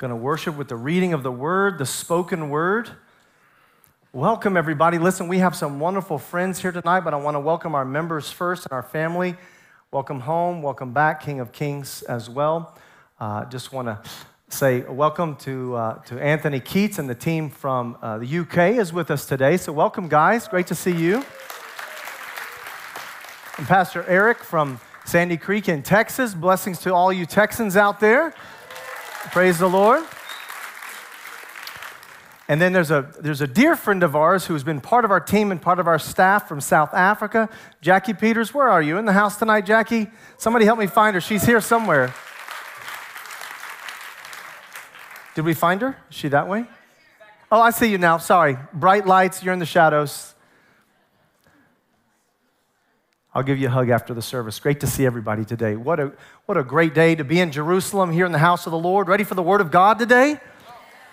going to worship with the reading of the word, the spoken word. Welcome, everybody. Listen, we have some wonderful friends here tonight, but I want to welcome our members first and our family. Welcome home, welcome back, King of Kings as well. Uh, just want to say welcome to, uh, to Anthony Keats and the team from uh, the UK is with us today. So, welcome, guys. Great to see you. And Pastor Eric from Sandy Creek in Texas. Blessings to all you Texans out there. Praise the Lord. And then there's a, there's a dear friend of ours who's been part of our team and part of our staff from South Africa, Jackie Peters. Where are you? In the house tonight, Jackie? Somebody help me find her. She's here somewhere. Did we find her? Is she that way? Oh, I see you now. Sorry. Bright lights, you're in the shadows. I'll give you a hug after the service. Great to see everybody today. What a, what a great day to be in Jerusalem here in the house of the Lord. Ready for the Word of God today?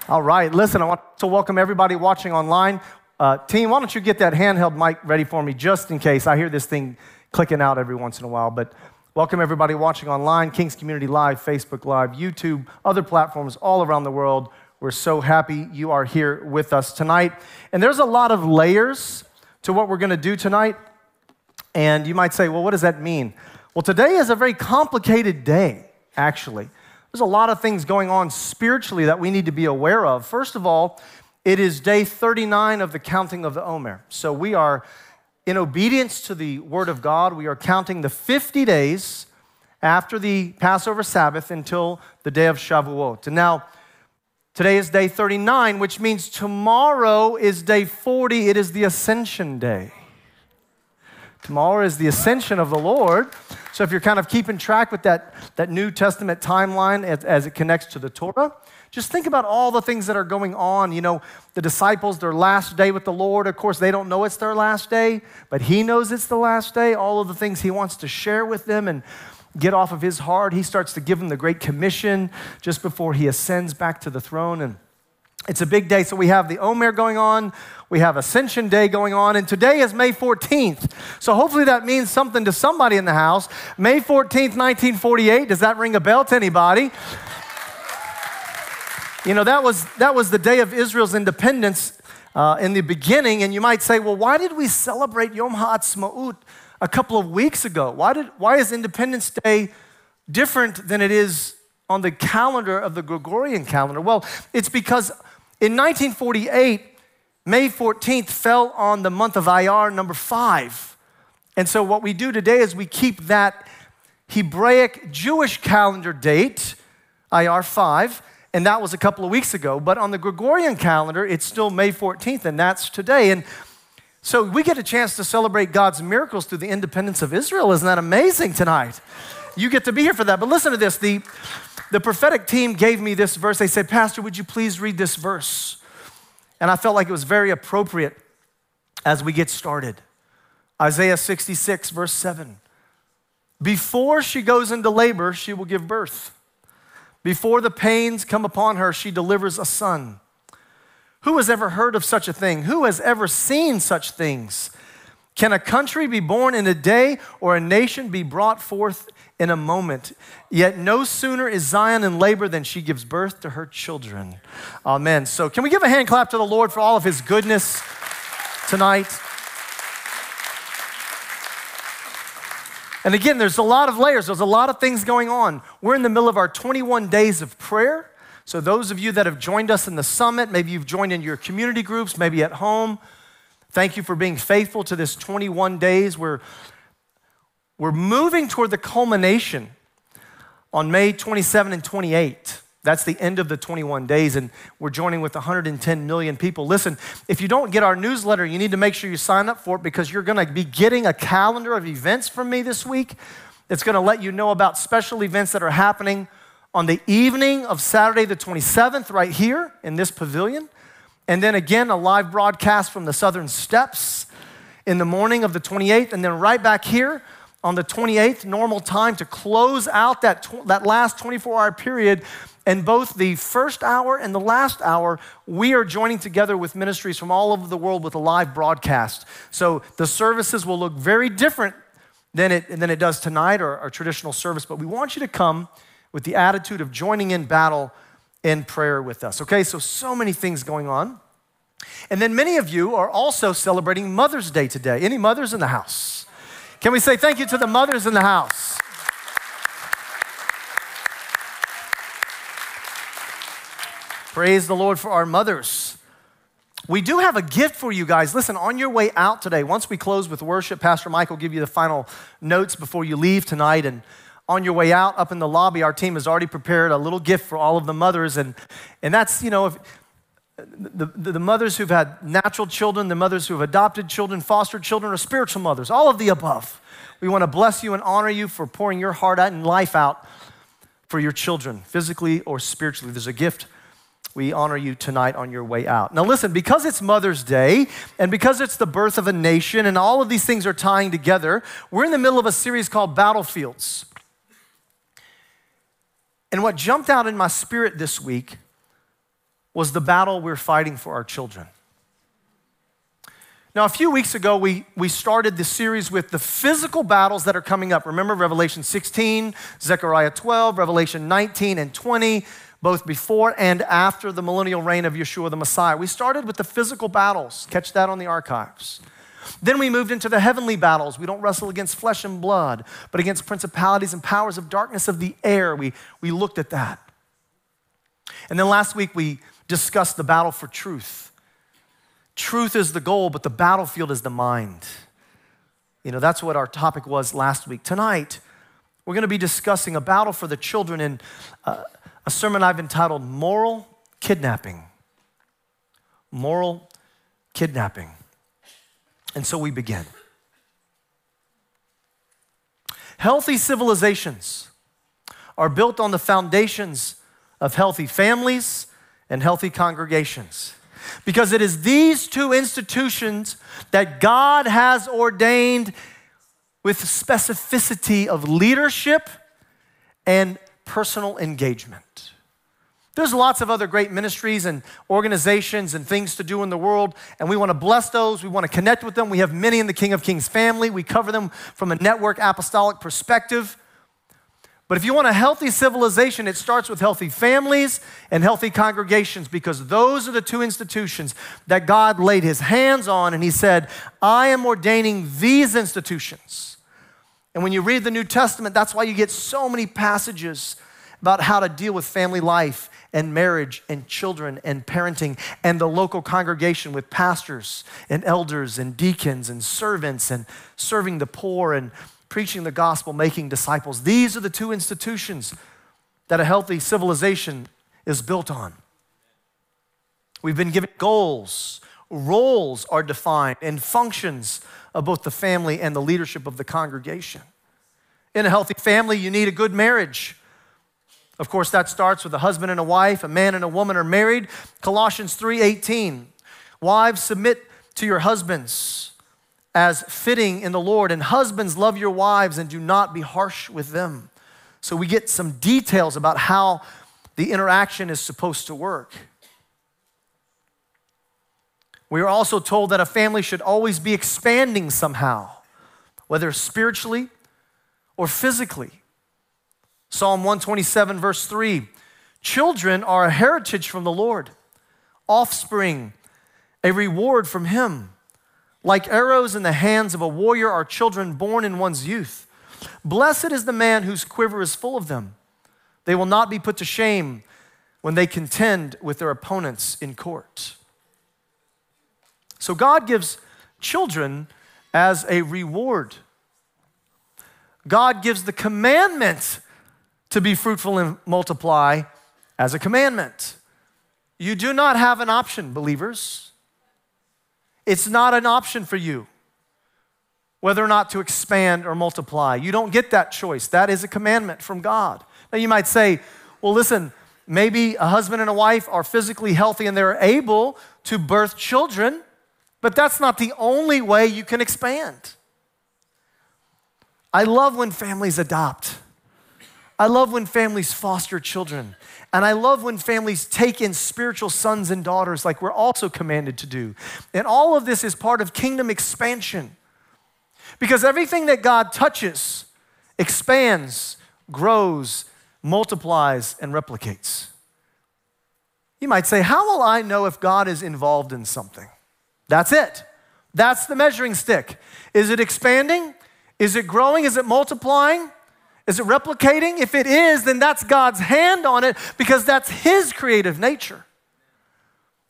All right, listen, I want to welcome everybody watching online. Uh, team, why don't you get that handheld mic ready for me just in case? I hear this thing clicking out every once in a while. But welcome everybody watching online, King's Community Live, Facebook Live, YouTube, other platforms all around the world. We're so happy you are here with us tonight. And there's a lot of layers to what we're going to do tonight. And you might say, well, what does that mean? Well, today is a very complicated day, actually. There's a lot of things going on spiritually that we need to be aware of. First of all, it is day 39 of the counting of the Omer. So we are, in obedience to the word of God, we are counting the 50 days after the Passover Sabbath until the day of Shavuot. And now, today is day 39, which means tomorrow is day 40. It is the Ascension Day. Tomorrow is the ascension of the Lord. So if you're kind of keeping track with that, that New Testament timeline as, as it connects to the Torah, just think about all the things that are going on. You know, the disciples, their last day with the Lord, of course, they don't know it's their last day, but He knows it's the last day. All of the things He wants to share with them and get off of His heart, He starts to give them the Great Commission just before He ascends back to the throne. And it's a big day. So we have the Omer going on, we have Ascension Day going on, and today is May 14th. So hopefully that means something to somebody in the house. May 14th, 1948. Does that ring a bell to anybody? You know, that was, that was the day of Israel's independence uh, in the beginning, and you might say, well, why did we celebrate Yom HaAtzmaut a couple of weeks ago? Why, did, why is Independence Day different than it is on the calendar of the Gregorian calendar? Well, it's because in 1948, May 14th fell on the month of Iyar, number five. And so, what we do today is we keep that Hebraic Jewish calendar date, Iyar 5, and that was a couple of weeks ago. But on the Gregorian calendar, it's still May 14th, and that's today. And so, we get a chance to celebrate God's miracles through the independence of Israel. Isn't that amazing tonight? You get to be here for that. But listen to this the the prophetic team gave me this verse. They said, Pastor, would you please read this verse? And I felt like it was very appropriate as we get started. Isaiah 66, verse 7. Before she goes into labor, she will give birth. Before the pains come upon her, she delivers a son. Who has ever heard of such a thing? Who has ever seen such things? Can a country be born in a day or a nation be brought forth in a moment. Yet no sooner is Zion in labor than she gives birth to her children. Amen. So, can we give a hand clap to the Lord for all of his goodness tonight? And again, there's a lot of layers, there's a lot of things going on. We're in the middle of our 21 days of prayer. So, those of you that have joined us in the summit, maybe you've joined in your community groups, maybe at home, thank you for being faithful to this 21 days. We're we're moving toward the culmination on May 27 and 28. That's the end of the 21 days, and we're joining with 110 million people. Listen, if you don't get our newsletter, you need to make sure you sign up for it because you're going to be getting a calendar of events from me this week. It's going to let you know about special events that are happening on the evening of Saturday, the 27th, right here in this pavilion. And then again, a live broadcast from the Southern Steps in the morning of the 28th, and then right back here on the 28th, normal time, to close out that, tw- that last 24 hour period. And both the first hour and the last hour, we are joining together with ministries from all over the world with a live broadcast. So the services will look very different than it, than it does tonight or our traditional service, but we want you to come with the attitude of joining in battle in prayer with us. Okay, so, so many things going on. And then many of you are also celebrating Mother's Day today. Any mothers in the house? Can we say thank you to the mothers in the house? Praise the Lord for our mothers. We do have a gift for you guys. Listen, on your way out today, once we close with worship, Pastor Mike will give you the final notes before you leave tonight. And on your way out, up in the lobby, our team has already prepared a little gift for all of the mothers. And, and that's, you know, if, the, the, the, mothers who've had natural children, the mothers who've adopted children, fostered children, or spiritual mothers, all of the above. We want to bless you and honor you for pouring your heart out and life out for your children, physically or spiritually. There's a gift we honor you tonight on your way out. Now, listen, because it's Mother's Day and because it's the birth of a nation and all of these things are tying together, we're in the middle of a series called Battlefields. And what jumped out in my spirit this week was the battle we're fighting for our children. Now, a few weeks ago, we, we started this series with the physical battles that are coming up. Remember Revelation 16, Zechariah 12, Revelation 19 and 20 both before and after the millennial reign of Yeshua the Messiah. We started with the physical battles, catch that on the archives. Then we moved into the heavenly battles. We don't wrestle against flesh and blood, but against principalities and powers of darkness of the air. We, we looked at that. And then last week we discussed the battle for truth. Truth is the goal, but the battlefield is the mind. You know, that's what our topic was last week. Tonight, we're going to be discussing a battle for the children in uh, a sermon I've entitled Moral Kidnapping. Moral Kidnapping. And so we begin. Healthy civilizations are built on the foundations of healthy families and healthy congregations. Because it is these two institutions that God has ordained with specificity of leadership and personal engagement. There's lots of other great ministries and organizations and things to do in the world, and we want to bless those. We want to connect with them. We have many in the King of Kings family. We cover them from a network apostolic perspective. But if you want a healthy civilization, it starts with healthy families and healthy congregations because those are the two institutions that God laid his hands on, and he said, I am ordaining these institutions. And when you read the New Testament, that's why you get so many passages about how to deal with family life and marriage and children and parenting and the local congregation with pastors and elders and deacons and servants and serving the poor and preaching the gospel, making disciples. These are the two institutions that a healthy civilization is built on. We've been given goals, roles are defined, and functions of both the family and the leadership of the congregation. In a healthy family, you need a good marriage. Of course, that starts with a husband and a wife, a man and a woman are married. Colossians 3:18. Wives submit to your husbands as fitting in the Lord, and husbands love your wives and do not be harsh with them. So we get some details about how the interaction is supposed to work. We are also told that a family should always be expanding somehow, whether spiritually or physically. Psalm 127, verse 3 Children are a heritage from the Lord, offspring, a reward from Him. Like arrows in the hands of a warrior are children born in one's youth. Blessed is the man whose quiver is full of them. They will not be put to shame when they contend with their opponents in court. So God gives children as a reward. God gives the commandment to be fruitful and multiply as a commandment. You do not have an option, believers. It's not an option for you whether or not to expand or multiply. You don't get that choice. That is a commandment from God. Now you might say, well, listen, maybe a husband and a wife are physically healthy and they're able to birth children. But that's not the only way you can expand. I love when families adopt. I love when families foster children. And I love when families take in spiritual sons and daughters like we're also commanded to do. And all of this is part of kingdom expansion. Because everything that God touches expands, grows, multiplies, and replicates. You might say, How will I know if God is involved in something? That's it. That's the measuring stick. Is it expanding? Is it growing? Is it multiplying? Is it replicating? If it is, then that's God's hand on it because that's His creative nature.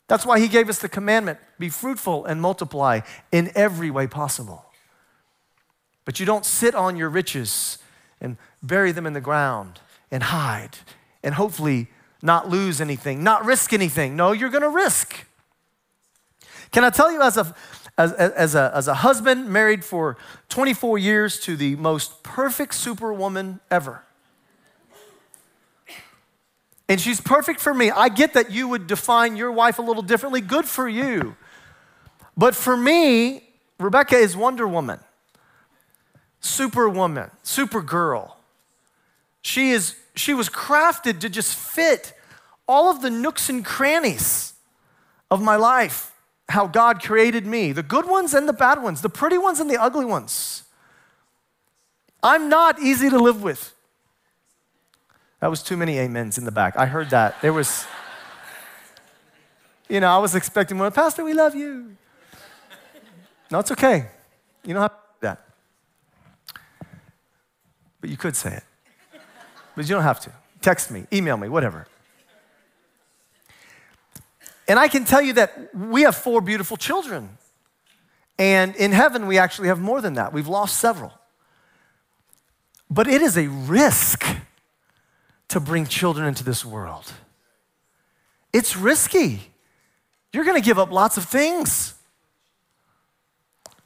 That's why He gave us the commandment be fruitful and multiply in every way possible. But you don't sit on your riches and bury them in the ground and hide and hopefully not lose anything, not risk anything. No, you're gonna risk. Can I tell you, as a, as, as, a, as a husband married for 24 years to the most perfect superwoman ever, and she's perfect for me. I get that you would define your wife a little differently. Good for you. But for me, Rebecca is Wonder Woman, Superwoman, Supergirl. She is she was crafted to just fit all of the nooks and crannies of my life, how God created me, the good ones and the bad ones, the pretty ones and the ugly ones. I'm not easy to live with. That was too many amens in the back. I heard that. There was, you know, I was expecting one, Pastor, we love you. No, it's okay. You don't have to do that. But you could say it. But you don't have to. Text me, email me, whatever. And I can tell you that we have four beautiful children. And in heaven, we actually have more than that. We've lost several. But it is a risk to bring children into this world. It's risky. You're going to give up lots of things.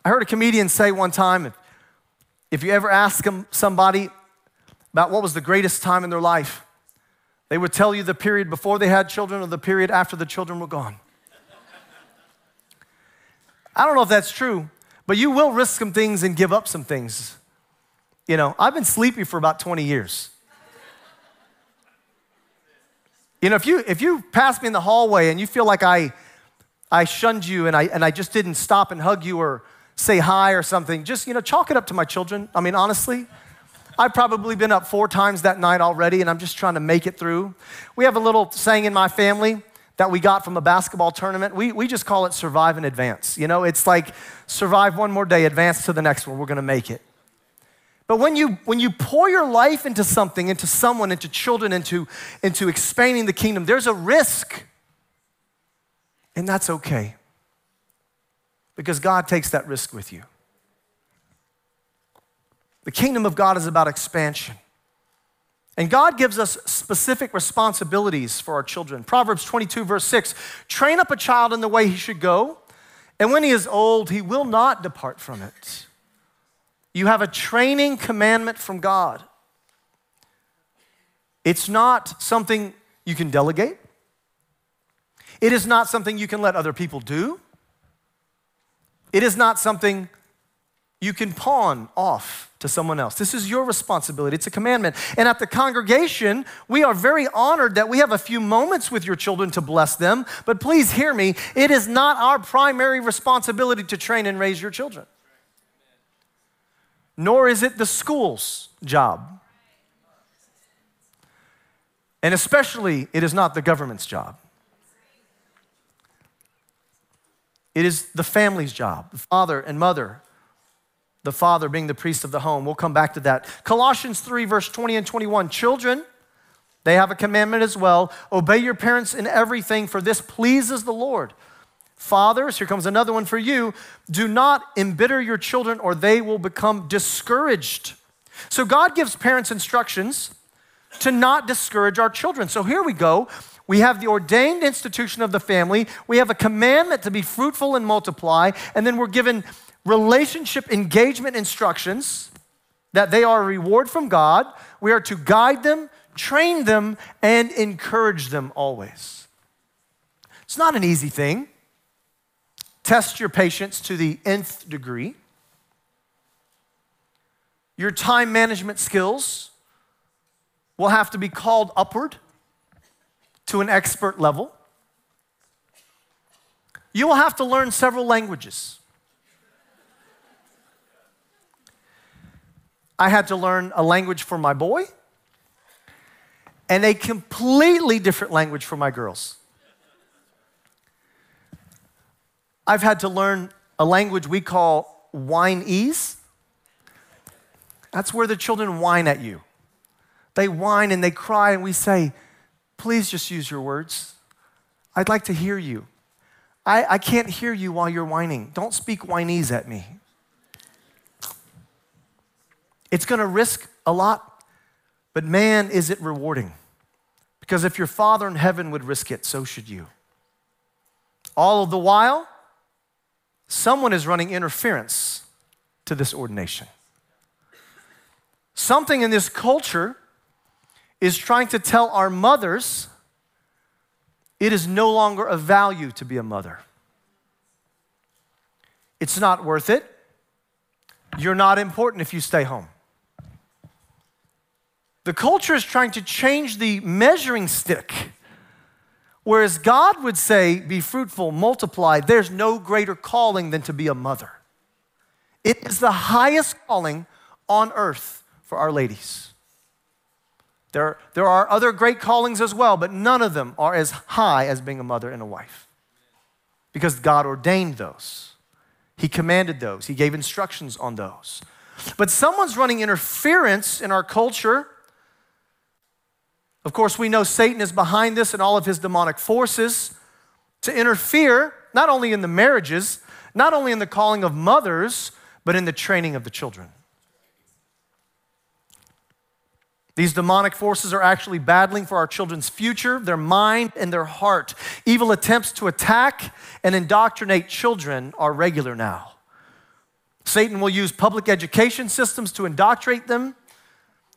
I heard a comedian say one time if you ever ask somebody about what was the greatest time in their life, they would tell you the period before they had children or the period after the children were gone. I don't know if that's true, but you will risk some things and give up some things. You know, I've been sleepy for about 20 years. You know, if you if you pass me in the hallway and you feel like I I shunned you and I and I just didn't stop and hug you or say hi or something, just you know, chalk it up to my children. I mean, honestly, I've probably been up four times that night already, and I'm just trying to make it through. We have a little saying in my family that we got from a basketball tournament. We, we just call it survive and advance. You know, it's like survive one more day, advance to the next one. We're gonna make it. But when you, when you pour your life into something, into someone, into children, into, into expanding the kingdom, there's a risk. And that's okay. Because God takes that risk with you. The kingdom of God is about expansion. And God gives us specific responsibilities for our children. Proverbs 22, verse 6 train up a child in the way he should go, and when he is old, he will not depart from it. You have a training commandment from God. It's not something you can delegate, it is not something you can let other people do, it is not something you can pawn off to someone else. This is your responsibility. It's a commandment. And at the congregation, we are very honored that we have a few moments with your children to bless them. But please hear me, it is not our primary responsibility to train and raise your children, nor is it the school's job. And especially, it is not the government's job. It is the family's job, the father and mother the father being the priest of the home. We'll come back to that. Colossians 3, verse 20 and 21. Children, they have a commandment as well. Obey your parents in everything, for this pleases the Lord. Fathers, here comes another one for you. Do not embitter your children, or they will become discouraged. So, God gives parents instructions to not discourage our children. So, here we go. We have the ordained institution of the family. We have a commandment to be fruitful and multiply. And then we're given relationship engagement instructions that they are a reward from God. We are to guide them, train them, and encourage them always. It's not an easy thing. Test your patience to the nth degree. Your time management skills will have to be called upward to an expert level. You will have to learn several languages. I had to learn a language for my boy and a completely different language for my girls. I've had to learn a language we call wineese. That's where the children whine at you. They whine and they cry, and we say, Please just use your words. I'd like to hear you. I, I can't hear you while you're whining. Don't speak whinese at me. It's going to risk a lot, but man, is it rewarding. Because if your Father in heaven would risk it, so should you. All of the while, someone is running interference to this ordination. Something in this culture is trying to tell our mothers it is no longer of value to be a mother. It's not worth it. You're not important if you stay home. The culture is trying to change the measuring stick. Whereas God would say, Be fruitful, multiply, there's no greater calling than to be a mother. It is the highest calling on earth for our ladies. There, there are other great callings as well, but none of them are as high as being a mother and a wife. Because God ordained those, He commanded those, He gave instructions on those. But someone's running interference in our culture of course, we know Satan is behind this and all of his demonic forces to interfere not only in the marriages, not only in the calling of mothers, but in the training of the children. These demonic forces are actually battling for our children's future, their mind, and their heart. Evil attempts to attack and indoctrinate children are regular now. Satan will use public education systems to indoctrinate them,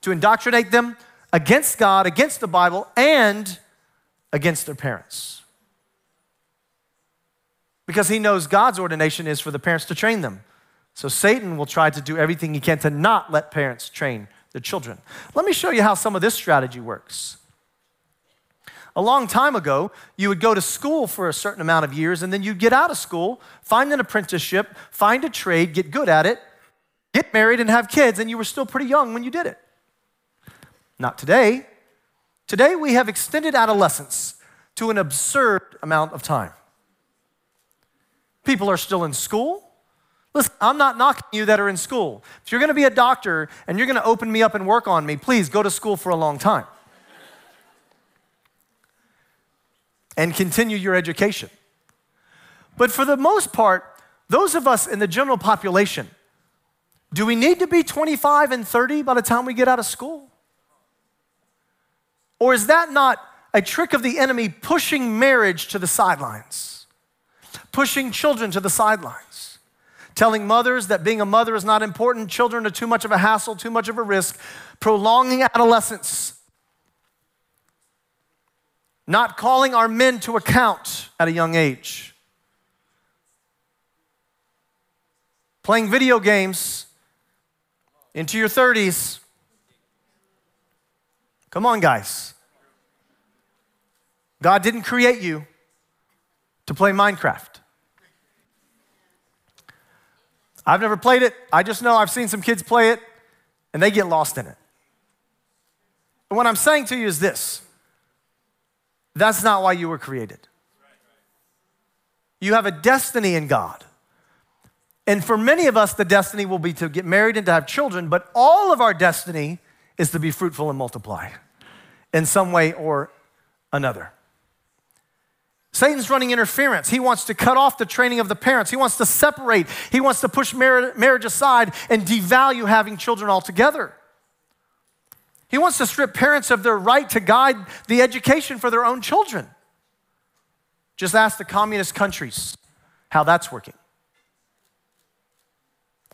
to indoctrinate them against God, against the Bible, and against their parents. Because he knows God's ordination is for the parents to train them. So Satan will try to do everything he can to not let parents train their children. Let me show you how some of this strategy works. A long time ago, you would go to school for a certain amount of years, and then you'd get out of school, find an apprenticeship, find a trade, get good at it, get married, and have kids, and you were still pretty young when you did it. Not today. Today, we have extended adolescence to an absurd amount of time. People are still in school. Listen, I'm not knocking you that are in school. If you're gonna be a doctor and you're gonna open me up and work on me, please go to school for a long time and continue your education. But for the most part, those of us in the general population, do we need to be 25 and 30 by the time we get out of school? Or is that not a trick of the enemy pushing marriage to the sidelines, pushing children to the sidelines, telling mothers that being a mother is not important, children are too much of a hassle, too much of a risk, prolonging adolescence, not calling our men to account at a young age, playing video games into your 30s Come on, guys. God didn't create you to play Minecraft. I've never played it. I just know I've seen some kids play it and they get lost in it. And what I'm saying to you is this that's not why you were created. You have a destiny in God. And for many of us, the destiny will be to get married and to have children, but all of our destiny is to be fruitful and multiply in some way or another. Satan's running interference. He wants to cut off the training of the parents. He wants to separate. He wants to push marriage aside and devalue having children altogether. He wants to strip parents of their right to guide the education for their own children. Just ask the communist countries how that's working.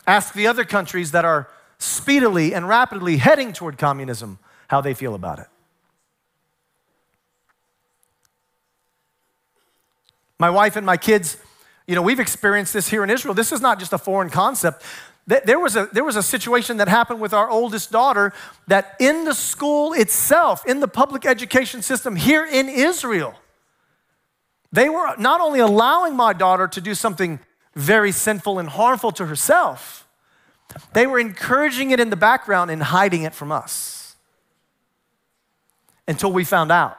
Ask the other countries that are speedily and rapidly heading toward communism how they feel about it. My wife and my kids, you know, we've experienced this here in Israel. This is not just a foreign concept. There was, a, there was a situation that happened with our oldest daughter that in the school itself, in the public education system here in Israel, they were not only allowing my daughter to do something very sinful and harmful to herself, they were encouraging it in the background and hiding it from us until we found out.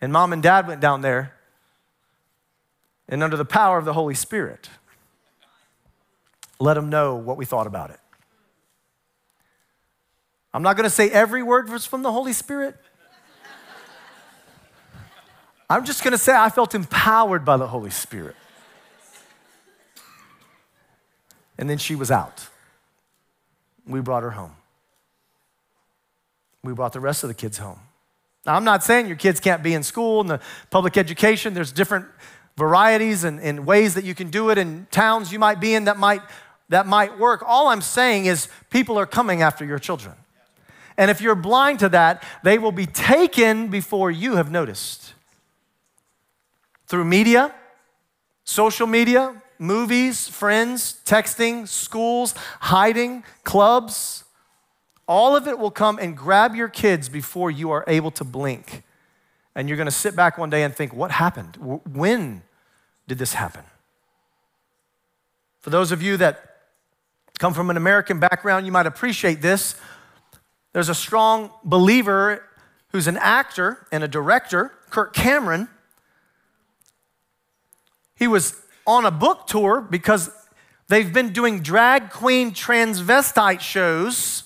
And mom and dad went down there and under the power of the Holy Spirit, let them know what we thought about it. I'm not going to say every word was from the Holy Spirit. I'm just going to say I felt empowered by the Holy Spirit. And then she was out. We brought her home. We brought the rest of the kids home. Now, I'm not saying your kids can't be in school and the public education. There's different varieties and, and ways that you can do it in towns you might be in that might, that might work. All I'm saying is people are coming after your children. And if you're blind to that, they will be taken before you have noticed. Through media, social media, movies, friends, texting, schools, hiding, clubs, all of it will come and grab your kids before you are able to blink. And you're going to sit back one day and think, what happened? When did this happen? For those of you that come from an American background, you might appreciate this. There's a strong believer who's an actor and a director, Kirk Cameron. He was on a book tour because they've been doing drag queen transvestite shows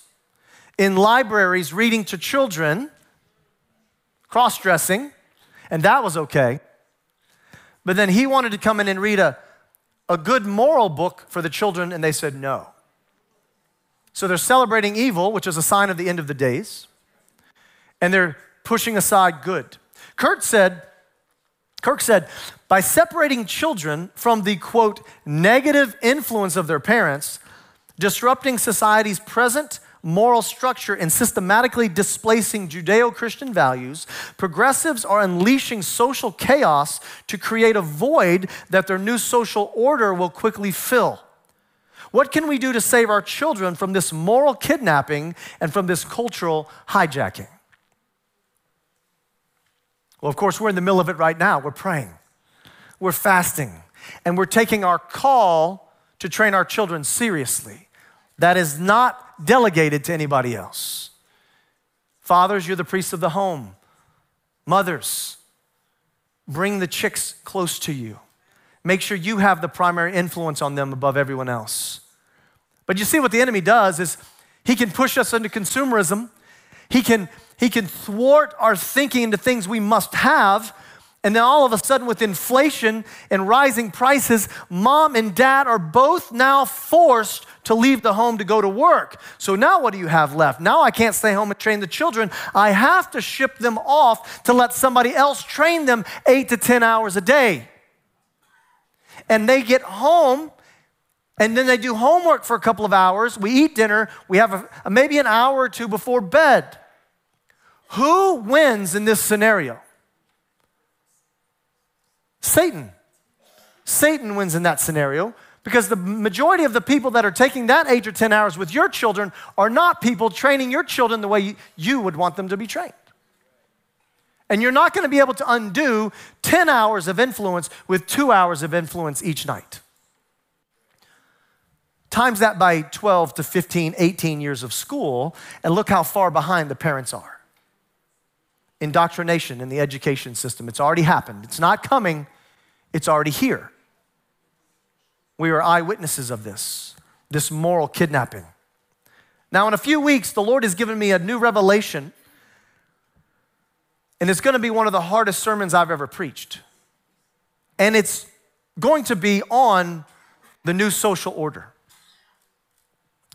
in libraries reading to children, cross dressing, and that was okay. But then he wanted to come in and read a, a good moral book for the children, and they said no. So they're celebrating evil, which is a sign of the end of the days, and they're pushing aside good. Kurt said, Kirk said, by separating children from the quote, negative influence of their parents, disrupting society's present moral structure and systematically displacing Judeo Christian values, progressives are unleashing social chaos to create a void that their new social order will quickly fill. What can we do to save our children from this moral kidnapping and from this cultural hijacking? Well, of course, we're in the middle of it right now. We're praying, we're fasting, and we're taking our call to train our children seriously. That is not delegated to anybody else. Fathers, you're the priests of the home. Mothers, bring the chicks close to you. Make sure you have the primary influence on them above everyone else. But you see, what the enemy does is he can push us into consumerism. He can, he can thwart our thinking into things we must have. And then all of a sudden, with inflation and rising prices, mom and dad are both now forced to leave the home to go to work. So now what do you have left? Now I can't stay home and train the children. I have to ship them off to let somebody else train them eight to 10 hours a day. And they get home and then they do homework for a couple of hours. We eat dinner. We have a, a, maybe an hour or two before bed. Who wins in this scenario? Satan. Satan wins in that scenario because the majority of the people that are taking that eight or 10 hours with your children are not people training your children the way you would want them to be trained. And you're not going to be able to undo 10 hours of influence with two hours of influence each night. Times that by 12 to 15, 18 years of school, and look how far behind the parents are. Indoctrination in the education system, it's already happened. It's not coming, it's already here. We are eyewitnesses of this, this moral kidnapping. Now, in a few weeks, the Lord has given me a new revelation, and it's going to be one of the hardest sermons I've ever preached. And it's going to be on the new social order.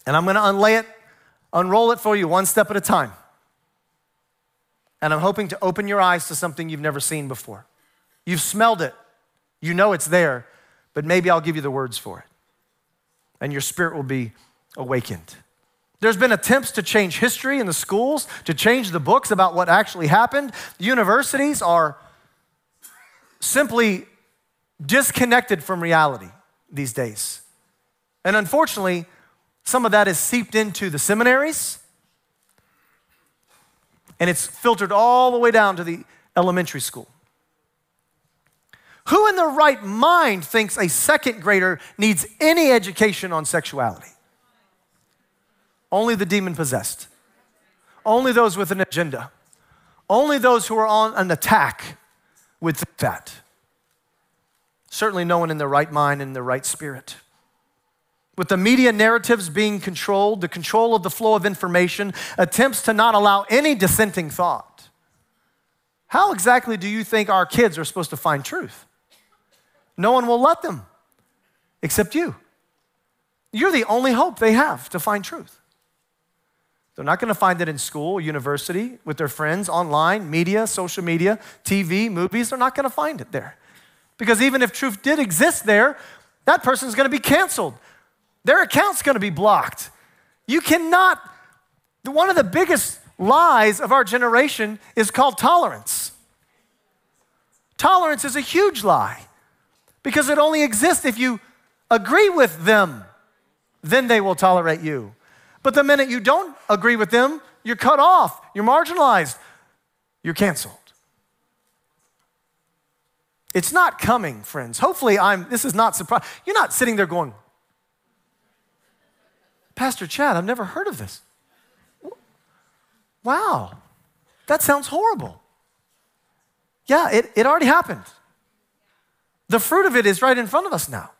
And I'm going to unlay it, unroll it for you one step at a time. And I'm hoping to open your eyes to something you've never seen before. You've smelled it, you know it's there, but maybe I'll give you the words for it. And your spirit will be awakened. There's been attempts to change history in the schools, to change the books about what actually happened. Universities are simply disconnected from reality these days. And unfortunately, some of that is seeped into the seminaries, and it's filtered all the way down to the elementary school. Who in their right mind thinks a second grader needs any education on sexuality? Only the demon possessed. Only those with an agenda. Only those who are on an attack would think that. Certainly, no one in their right mind and their right spirit. With the media narratives being controlled, the control of the flow of information attempts to not allow any dissenting thought. How exactly do you think our kids are supposed to find truth? No one will let them except you. You're the only hope they have to find truth. They're not going to find it in school, university, with their friends, online, media, social media, TV, movies. They're not going to find it there. Because even if truth did exist there, that person's going to be canceled. Their account's going to be blocked. You cannot, one of the biggest lies of our generation is called tolerance. Tolerance is a huge lie because it only exists if you agree with them, then they will tolerate you. But the minute you don't agree with them, you're cut off, you're marginalized, you're canceled. It's not coming, friends. Hopefully, I'm, this is not surprise. You're not sitting there going, Pastor Chad, I've never heard of this. Wow, that sounds horrible. Yeah, it, it already happened. The fruit of it is right in front of us now.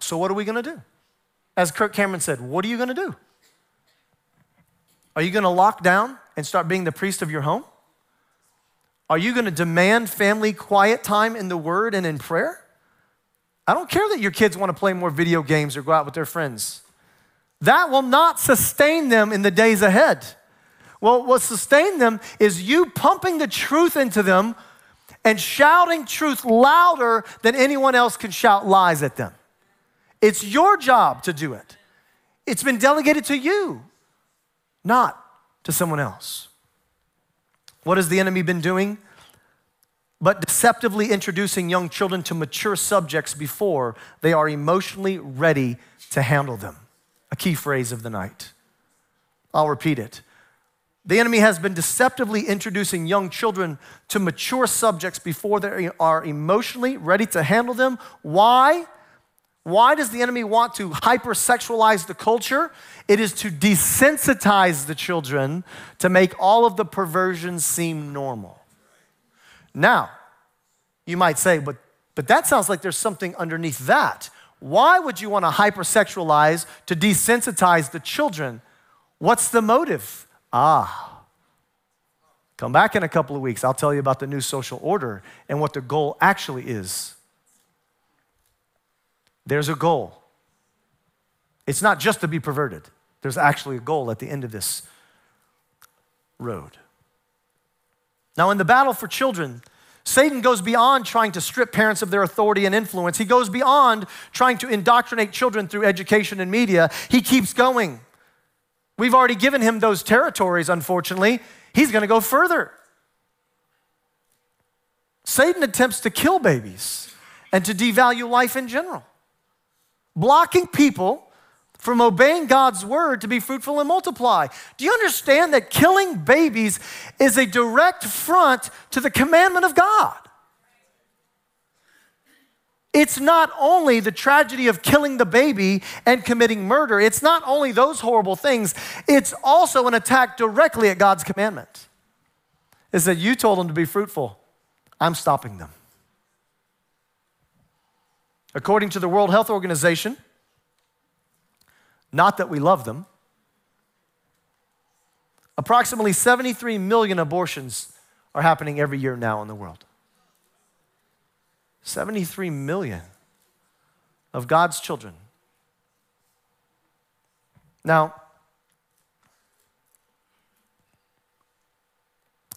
So, what are we going to do? As Kirk Cameron said, what are you going to do? Are you going to lock down and start being the priest of your home? Are you going to demand family quiet time in the Word and in prayer? I don't care that your kids want to play more video games or go out with their friends. That will not sustain them in the days ahead. Well, what sustain them is you pumping the truth into them and shouting truth louder than anyone else can shout lies at them. It's your job to do it. It's been delegated to you, not to someone else. What has the enemy been doing? But deceptively introducing young children to mature subjects before they are emotionally ready to handle them. A key phrase of the night. I'll repeat it. The enemy has been deceptively introducing young children to mature subjects before they are emotionally ready to handle them. Why? Why does the enemy want to hypersexualize the culture? It is to desensitize the children to make all of the perversions seem normal. Now, you might say, but, but that sounds like there's something underneath that. Why would you want to hypersexualize to desensitize the children? What's the motive? Ah, come back in a couple of weeks. I'll tell you about the new social order and what the goal actually is. There's a goal. It's not just to be perverted, there's actually a goal at the end of this road. Now, in the battle for children, Satan goes beyond trying to strip parents of their authority and influence. He goes beyond trying to indoctrinate children through education and media. He keeps going. We've already given him those territories, unfortunately. He's going to go further. Satan attempts to kill babies and to devalue life in general blocking people from obeying God's word to be fruitful and multiply. Do you understand that killing babies is a direct front to the commandment of God? It's not only the tragedy of killing the baby and committing murder, it's not only those horrible things, it's also an attack directly at God's commandment. Is that you told them to be fruitful, I'm stopping them. According to the World Health Organization, not that we love them, approximately 73 million abortions are happening every year now in the world. 73 million of God's children. Now,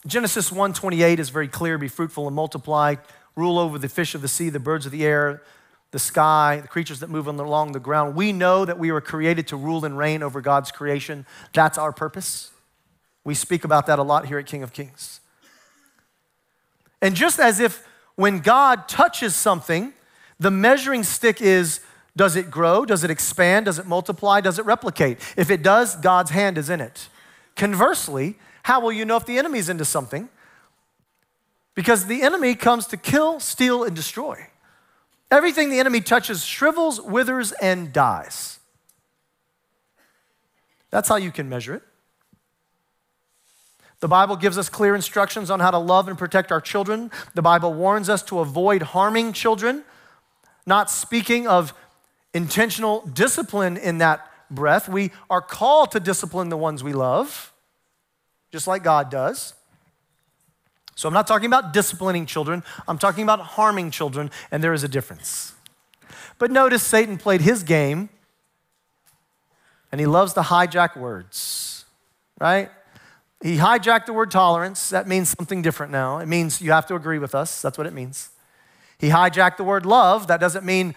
Genesis 1:28 is very clear, be fruitful and multiply, rule over the fish of the sea, the birds of the air, the sky, the creatures that move along the ground. We know that we were created to rule and reign over God's creation. That's our purpose. We speak about that a lot here at King of Kings. And just as if when God touches something, the measuring stick is does it grow? Does it expand? Does it multiply? Does it replicate? If it does, God's hand is in it. Conversely, how will you know if the enemy's into something? Because the enemy comes to kill, steal, and destroy. Everything the enemy touches shrivels, withers, and dies. That's how you can measure it. The Bible gives us clear instructions on how to love and protect our children. The Bible warns us to avoid harming children, not speaking of intentional discipline in that breath. We are called to discipline the ones we love, just like God does. So I'm not talking about disciplining children, I'm talking about harming children, and there is a difference. But notice Satan played his game, and he loves to hijack words, right? He hijacked the word tolerance. That means something different now. It means you have to agree with us. That's what it means. He hijacked the word love. That doesn't mean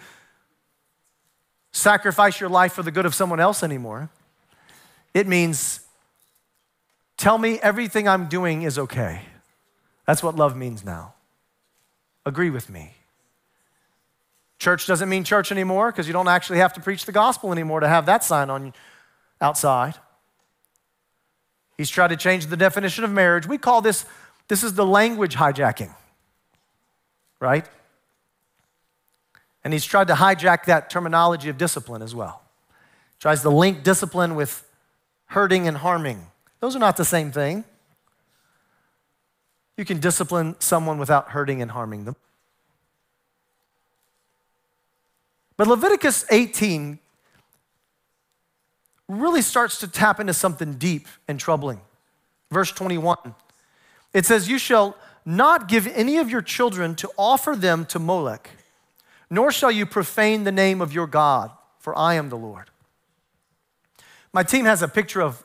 sacrifice your life for the good of someone else anymore. It means tell me everything I'm doing is okay. That's what love means now. Agree with me. Church doesn't mean church anymore because you don't actually have to preach the gospel anymore to have that sign on outside. He's tried to change the definition of marriage. We call this, this is the language hijacking, right? And he's tried to hijack that terminology of discipline as well. Tries to link discipline with hurting and harming. Those are not the same thing. You can discipline someone without hurting and harming them. But Leviticus 18 really starts to tap into something deep and troubling. Verse 21 it says, You shall not give any of your children to offer them to Molech, nor shall you profane the name of your God, for I am the Lord. My team has a picture of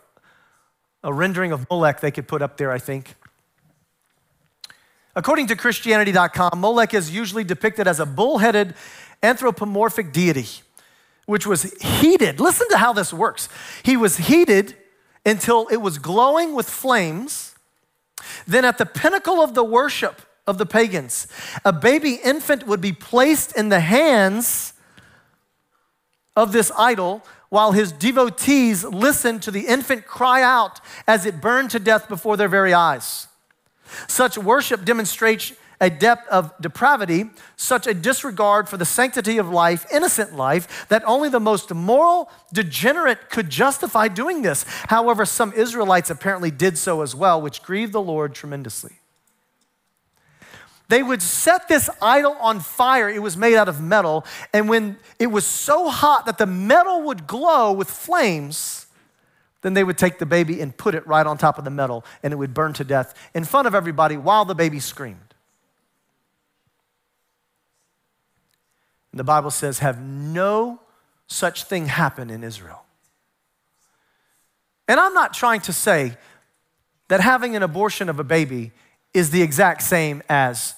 a rendering of Molech they could put up there, I think. According to Christianity.com, Molech is usually depicted as a bull-headed anthropomorphic deity which was heated. Listen to how this works. He was heated until it was glowing with flames. Then, at the pinnacle of the worship of the pagans, a baby infant would be placed in the hands of this idol while his devotees listened to the infant cry out as it burned to death before their very eyes. Such worship demonstrates a depth of depravity, such a disregard for the sanctity of life, innocent life, that only the most moral degenerate could justify doing this. However, some Israelites apparently did so as well, which grieved the Lord tremendously. They would set this idol on fire. It was made out of metal. And when it was so hot that the metal would glow with flames, then they would take the baby and put it right on top of the metal and it would burn to death in front of everybody while the baby screamed. The Bible says, have no such thing happen in Israel. And I'm not trying to say that having an abortion of a baby is the exact same as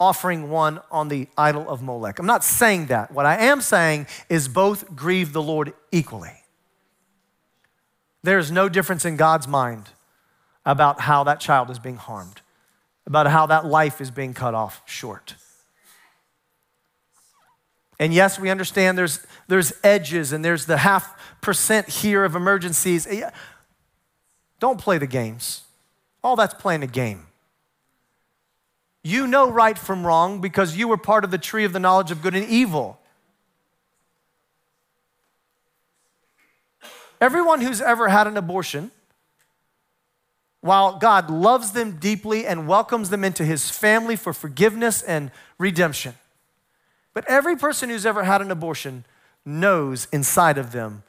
offering one on the idol of Molech. I'm not saying that. What I am saying is both grieve the Lord equally. There is no difference in God's mind about how that child is being harmed, about how that life is being cut off short. And yes, we understand there's, there's edges and there's the half percent here of emergencies. Eh, Don't play the games. All that's playing a game. You know right from wrong because you were part of the tree of the knowledge of good and evil. Everyone who's ever had an abortion, while God loves them deeply and welcomes them into his family for forgiveness and redemption, but every person who's ever had an abortion knows inside of them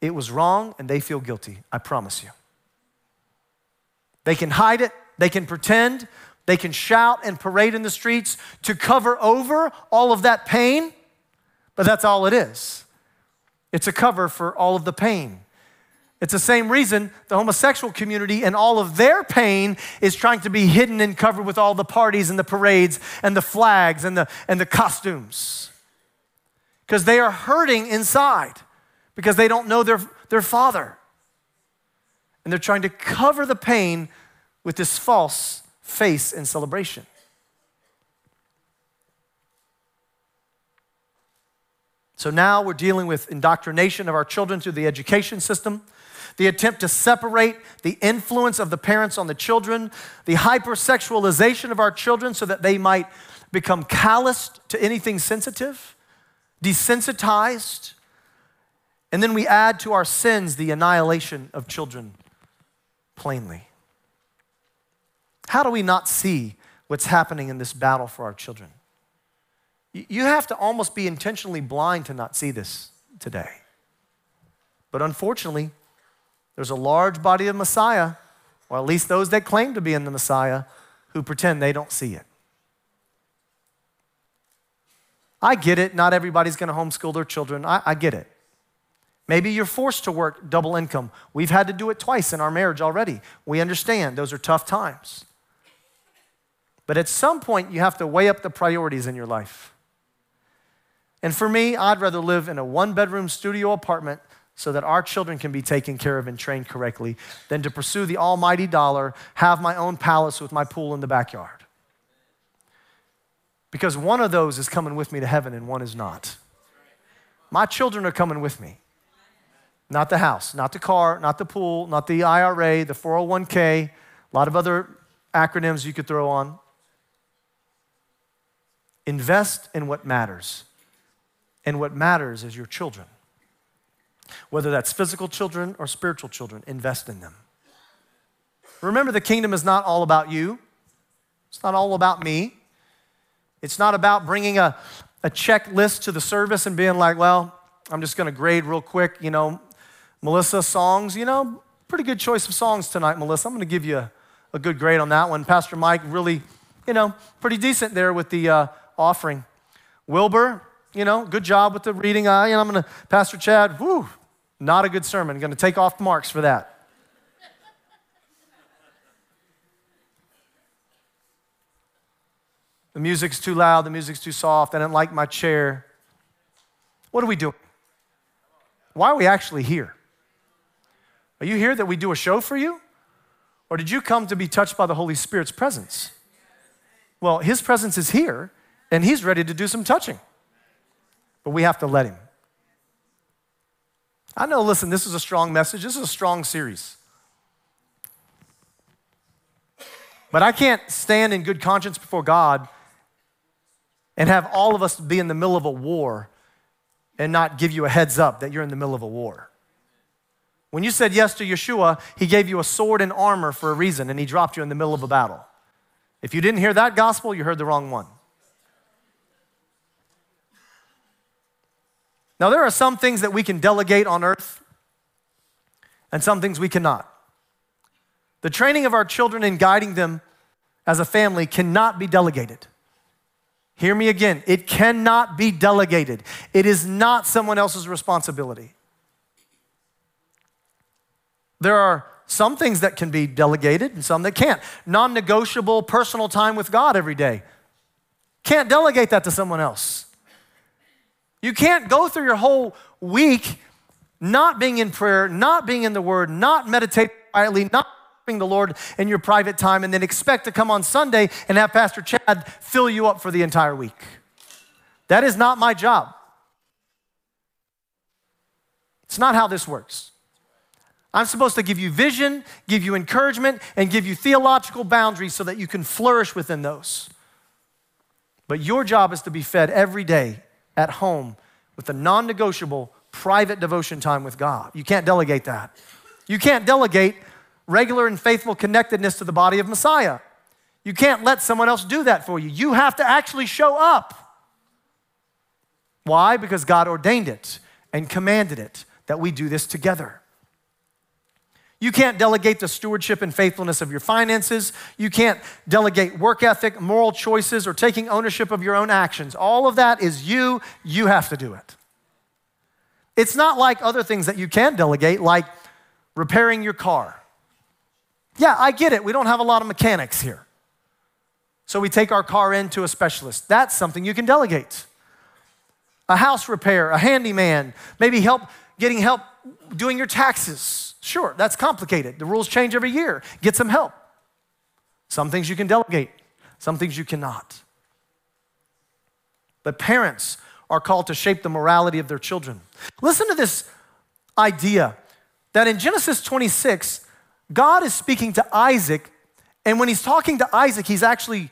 it was wrong and they feel guilty. I promise you. They can hide it, they can pretend, they can shout and parade in the streets to cover over all of that pain, but that's all it is. It's a cover for all of the pain. It's the same reason the homosexual community and all of their pain is trying to be hidden and covered with all the parties and the parades and the flags and the, and the costumes. Because they are hurting inside because they don't know their, their father. And they're trying to cover the pain with this false face and celebration. So now we're dealing with indoctrination of our children through the education system the attempt to separate the influence of the parents on the children, the hypersexualization of our children so that they might become calloused to anything sensitive, desensitized. And then we add to our sins the annihilation of children plainly. How do we not see what's happening in this battle for our children? You have to almost be intentionally blind to not see this today. But unfortunately, there's a large body of Messiah, or at least those that claim to be in the Messiah, who pretend they don't see it. I get it. Not everybody's going to homeschool their children. I, I, get it. Maybe you're forced to work double income. We've had to do it twice in our marriage already. We understand those are tough times. But at some point, you have to weigh up the priorities in your life. And for me, I'd rather live in a one bedroom studio apartment so that our children can be taken care of and trained correctly than to pursue the almighty dollar, have my own palace with my pool in the backyard. Because one of those is coming with me to heaven and one is not. My children are coming with me. Not the house, not the car, not the pool, not the IRA, the 401k, a lot of other acronyms you could throw on. Invest in what matters. And what matters is your children. Whether that's physical children or spiritual children, invest in them. Remember, the kingdom is not all about you, it's not all about me. It's not about bringing a, a checklist to the service and being like, well, I'm just going to grade real quick, you know, Melissa songs, you know, pretty good choice of songs tonight, Melissa. I'm going to give you a, a, good grade on that one. Pastor Mike, really, you know, pretty decent there with the uh, offering. Wilbur, you know, good job with the reading. I, And I'm going to, Pastor Chad, whoo, not a good sermon. Going to take off marks for that. The music's too loud, the music's too soft, I didn't like my chair. What are we doing? Why are we actually here? Are you here that we do a show for you? Or did you come to be touched by the Holy Spirit's presence? Well, His presence is here, and He's ready to do some touching. But we have to let Him. I know, listen, this is a strong message, this is a strong series. But I can't stand in good conscience before God and have all of us be in the middle of a war and not give you a heads up that you're in the middle of a war. When you said yes to Yeshua, he gave you a sword and armor for a reason, and he dropped you in the middle of a battle. If you didn't hear that gospel, you heard the wrong one. Now, there are some things that we can delegate on earth, and some things we cannot. The training of our children and guiding them as a family cannot be delegated. Hear me again. It cannot be delegated. It is not someone else's responsibility. There are some things that can be delegated and some that can't. Non negotiable personal time with God every day. Can't delegate that to someone else. You can't go through your whole week not being in prayer, not being in the Word, not meditating quietly, not the Lord in your private time, and then expect to come on Sunday and have Pastor Chad fill you up for the entire week. That is not my job. It's not how this works. I'm supposed to give you vision, give you encouragement, and give you theological boundaries so that you can flourish within those. But your job is to be fed every day at home with a non negotiable private devotion time with God. You can't delegate that. You can't delegate regular and faithful connectedness to the body of Messiah. You can't let someone else do that for you. You have to actually show up. Why? Because God ordained it and commanded it that we do this together. You can't delegate the stewardship and faithfulness of your finances. You can't delegate work ethic, moral choices, or taking ownership of your own actions. All of that is you. You have to do it. It's not like other things that you can delegate, like repairing your car. Yeah, I get it. We don't have a lot of mechanics here. So we take our car in to a specialist. That's something you can delegate. A house repair, a handyman, maybe help getting help doing your taxes Sure, that's complicated. The rules change every year. Get some help. Some things you can delegate, some things you cannot. But parents are called to shape the morality of their children. Listen to this idea that in Genesis 26, God is speaking to Isaac, and when he's talking to Isaac, he's actually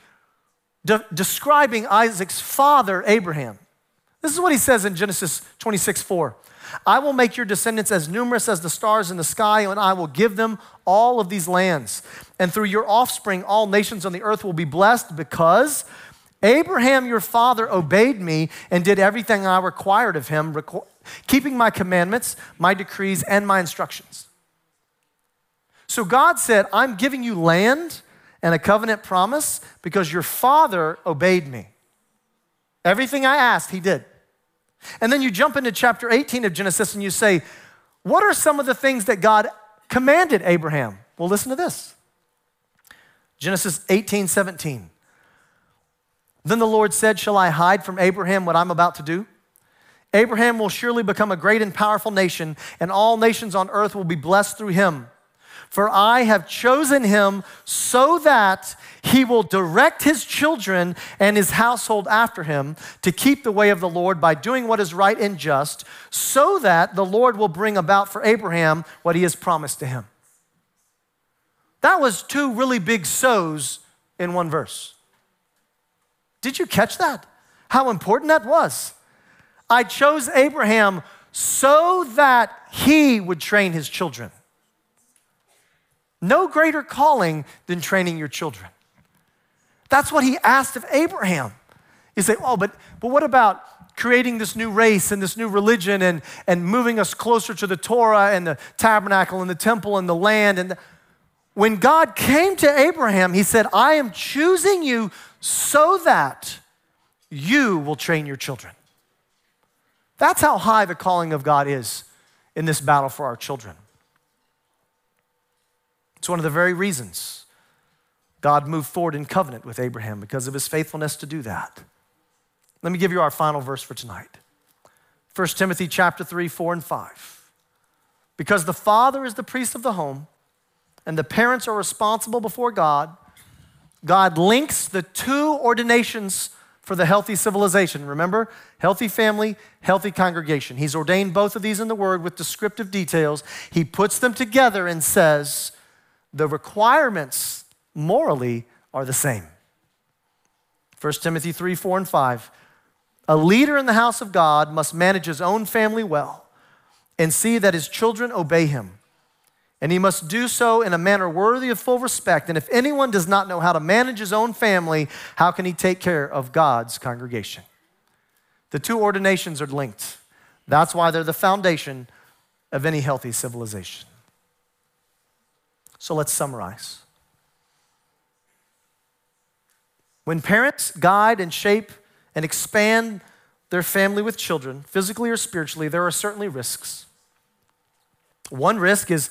de- describing Isaac's father, Abraham. This is what he says in Genesis 26 4. I will make your descendants as numerous as the stars in the sky, and I will give them all of these lands. And through your offspring, all nations on the earth will be blessed because Abraham, your father, obeyed me and did everything I required of him, keeping my commandments, my decrees, and my instructions. So God said, I'm giving you land and a covenant promise because your father obeyed me. Everything I asked, he did. And then you jump into chapter 18 of Genesis and you say, What are some of the things that God commanded Abraham? Well, listen to this Genesis 18 17. Then the Lord said, Shall I hide from Abraham what I'm about to do? Abraham will surely become a great and powerful nation, and all nations on earth will be blessed through him. For I have chosen him so that he will direct his children and his household after him to keep the way of the Lord by doing what is right and just, so that the Lord will bring about for Abraham what he has promised to him. That was two really big so's in one verse. Did you catch that? How important that was. I chose Abraham so that he would train his children. No greater calling than training your children. That's what he asked of Abraham. You say, oh, but, but what about creating this new race and this new religion and, and moving us closer to the Torah and the tabernacle and the temple and the land? And the... when God came to Abraham, he said, I am choosing you so that you will train your children. That's how high the calling of God is in this battle for our children. It's one of the very reasons God moved forward in covenant with Abraham because of his faithfulness to do that. Let me give you our final verse for tonight. 1 Timothy chapter 3, 4 and 5. Because the father is the priest of the home and the parents are responsible before God, God links the two ordinations for the healthy civilization. Remember, healthy family, healthy congregation. He's ordained both of these in the Word with descriptive details. He puts them together and says, the requirements morally are the same. 1 Timothy 3 4 and 5. A leader in the house of God must manage his own family well and see that his children obey him. And he must do so in a manner worthy of full respect. And if anyone does not know how to manage his own family, how can he take care of God's congregation? The two ordinations are linked. That's why they're the foundation of any healthy civilization. So let's summarize. When parents guide and shape and expand their family with children, physically or spiritually, there are certainly risks. One risk is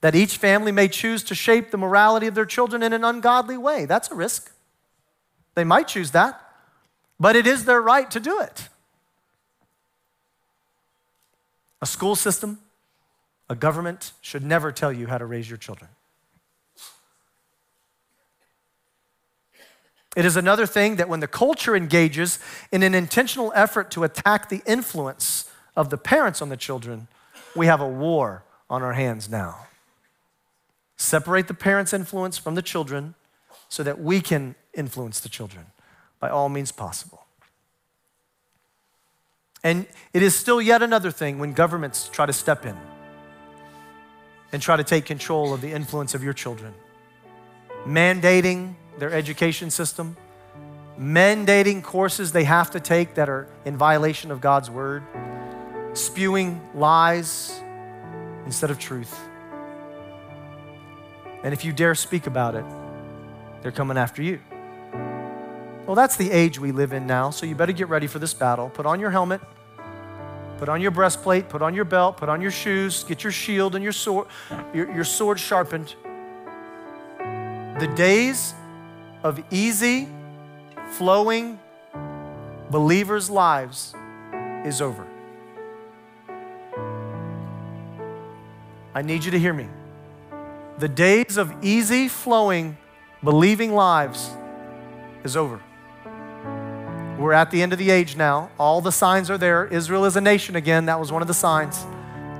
that each family may choose to shape the morality of their children in an ungodly way. That's a risk. They might choose that, but it is their right to do it. A school system, a government should never tell you how to raise your children. It is another thing that when the culture engages in an intentional effort to attack the influence of the parents on the children, we have a war on our hands now. Separate the parents' influence from the children so that we can influence the children by all means possible. And it is still yet another thing when governments try to step in and try to take control of the influence of your children, mandating their education system, mandating courses they have to take that are in violation of God's word, spewing lies instead of truth. And if you dare speak about it, they're coming after you. Well, that's the age we live in now, so you better get ready for this battle. Put on your helmet, put on your breastplate, put on your belt, put on your shoes, get your shield and your sword, your, your sword sharpened. The days of easy, flowing believers' lives is over. I need you to hear me. The days of easy, flowing, believing lives is over. We're at the end of the age now. All the signs are there. Israel is a nation again. That was one of the signs.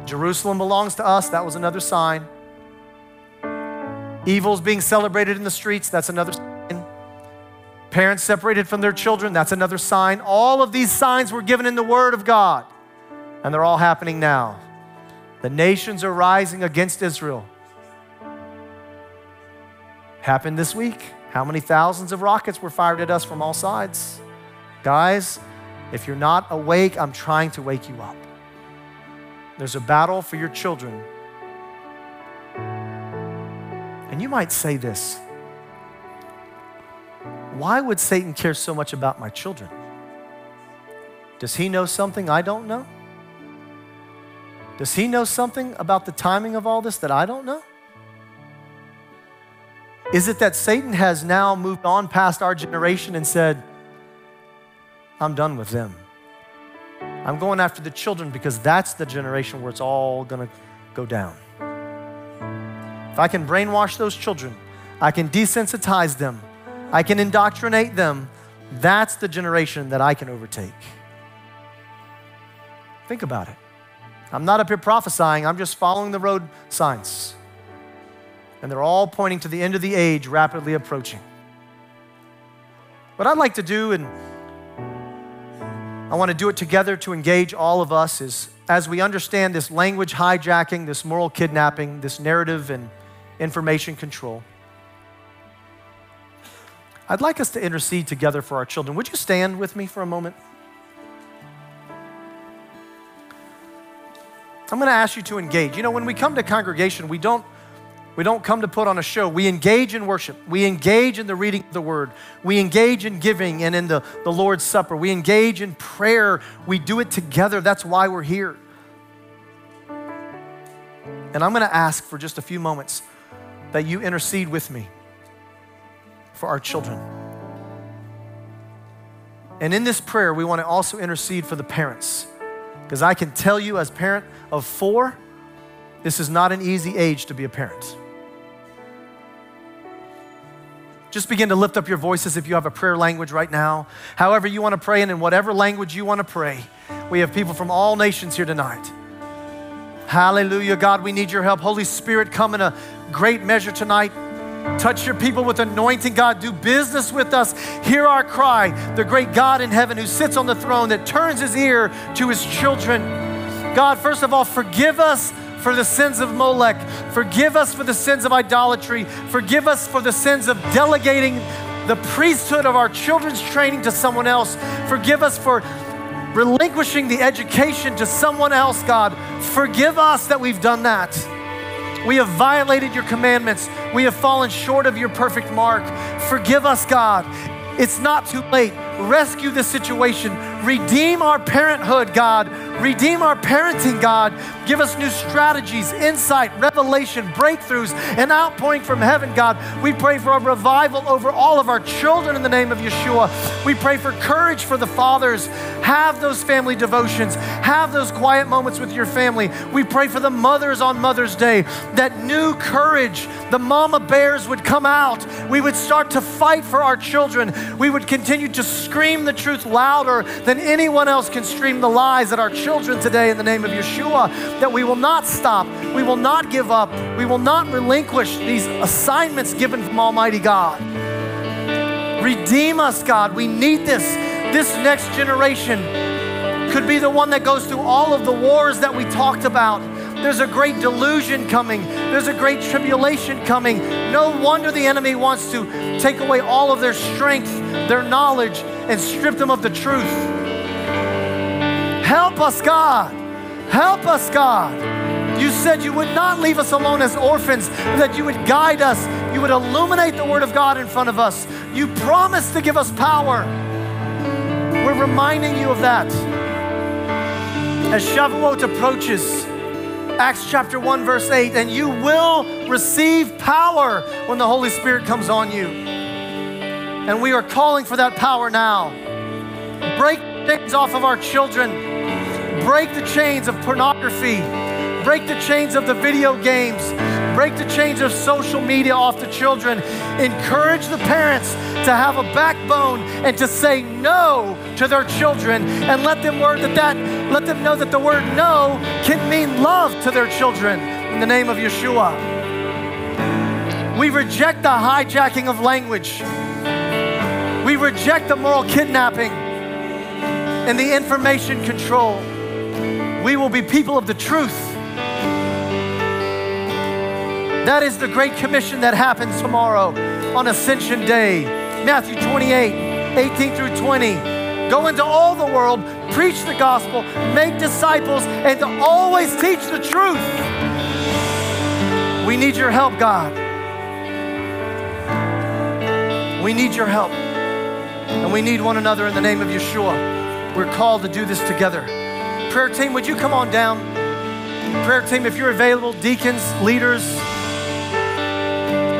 Jerusalem belongs to us. That was another sign. Evil's being celebrated in the streets. That's another sign. Parents separated from their children, that's another sign. All of these signs were given in the Word of God. and they're all happening now. The nations are rising against Israel. Happened this week. How many thousands of rockets were fired at us from all sides? Guys, if you're not awake, I'm trying to wake you up. There's a battle for your children. And you might say this Why would Satan care so much about my children? Does he know something I don't know? Does he know something about the timing of all this that I don't know? Is it that Satan has now moved on past our generation and said, I'm done with them? I'm going after the children because that's the generation where it's all going to go down. If I can brainwash those children, I can desensitize them, I can indoctrinate them, that's the generation that I can overtake. Think about it. I'm not up here prophesying, I'm just following the road signs. And they're all pointing to the end of the age rapidly approaching. What I'd like to do, and I want to do it together to engage all of us, is as we understand this language hijacking, this moral kidnapping, this narrative and information control, I'd like us to intercede together for our children. Would you stand with me for a moment? I'm going to ask you to engage. You know, when we come to congregation, we don't we don't come to put on a show. We engage in worship. We engage in the reading of the word. We engage in giving and in the, the Lord's Supper. We engage in prayer. We do it together. That's why we're here. And I'm going to ask for just a few moments that you intercede with me for our children. And in this prayer, we want to also intercede for the parents. Because I can tell you, as parent of four, this is not an easy age to be a parent. Just begin to lift up your voices if you have a prayer language right now. However, you want to pray, and in whatever language you want to pray. We have people from all nations here tonight. Hallelujah, God, we need your help. Holy Spirit, come in a great measure tonight. Touch your people with anointing, God. Do business with us. Hear our cry. The great God in heaven who sits on the throne that turns his ear to his children. God, first of all, forgive us for the sins of Molech. Forgive us for the sins of idolatry. Forgive us for the sins of delegating the priesthood of our children's training to someone else. Forgive us for relinquishing the education to someone else, God. Forgive us that we've done that. We have violated your commandments. We have fallen short of your perfect mark. Forgive us, God. It's not too late. Rescue the situation. Redeem our parenthood, God. Redeem our parenting, God. Give us new strategies, insight, revelation, breakthroughs, and outpouring from heaven, God. We pray for a revival over all of our children in the name of Yeshua. We pray for courage for the fathers. Have those family devotions, have those quiet moments with your family. We pray for the mothers on Mother's Day that new courage, the mama bears would come out. We would start to fight for our children. We would continue to scream the truth louder than anyone else can scream the lies at our children today in the name of Yeshua that we will not stop, we will not give up, we will not relinquish these assignments given from Almighty God. Redeem us, God. We need this. This next generation could be the one that goes through all of the wars that we talked about. There's a great delusion coming. There's a great tribulation coming. No wonder the enemy wants to take away all of their strength, their knowledge, and strip them of the truth. Help us, God. Help us, God. You said you would not leave us alone as orphans, that you would guide us. You would illuminate the Word of God in front of us. You promised to give us power. We're reminding you of that. As Shavuot approaches, Acts chapter 1, verse 8, and you will receive power when the Holy Spirit comes on you. And we are calling for that power now. Break things off of our children break the chains of pornography, break the chains of the video games, break the chains of social media off the children. Encourage the parents to have a backbone and to say no to their children and let them word that, that let them know that the word no can mean love to their children in the name of Yeshua. We reject the hijacking of language. Reject the moral kidnapping and the information control. we will be people of the truth. That is the great commission that happens tomorrow on Ascension Day. Matthew 28, 18 through 20. Go into all the world, preach the gospel, make disciples, and to always teach the truth. We need your help, God. We need your help. And we need one another in the name of Yeshua. We're called to do this together. Prayer team, would you come on down? Prayer team, if you're available, deacons, leaders,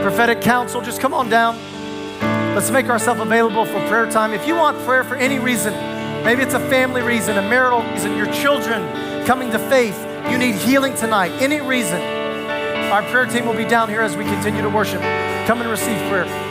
prophetic council, just come on down. Let's make ourselves available for prayer time. If you want prayer for any reason, maybe it's a family reason, a marital reason, your children coming to faith, you need healing tonight, any reason, our prayer team will be down here as we continue to worship. Come and receive prayer.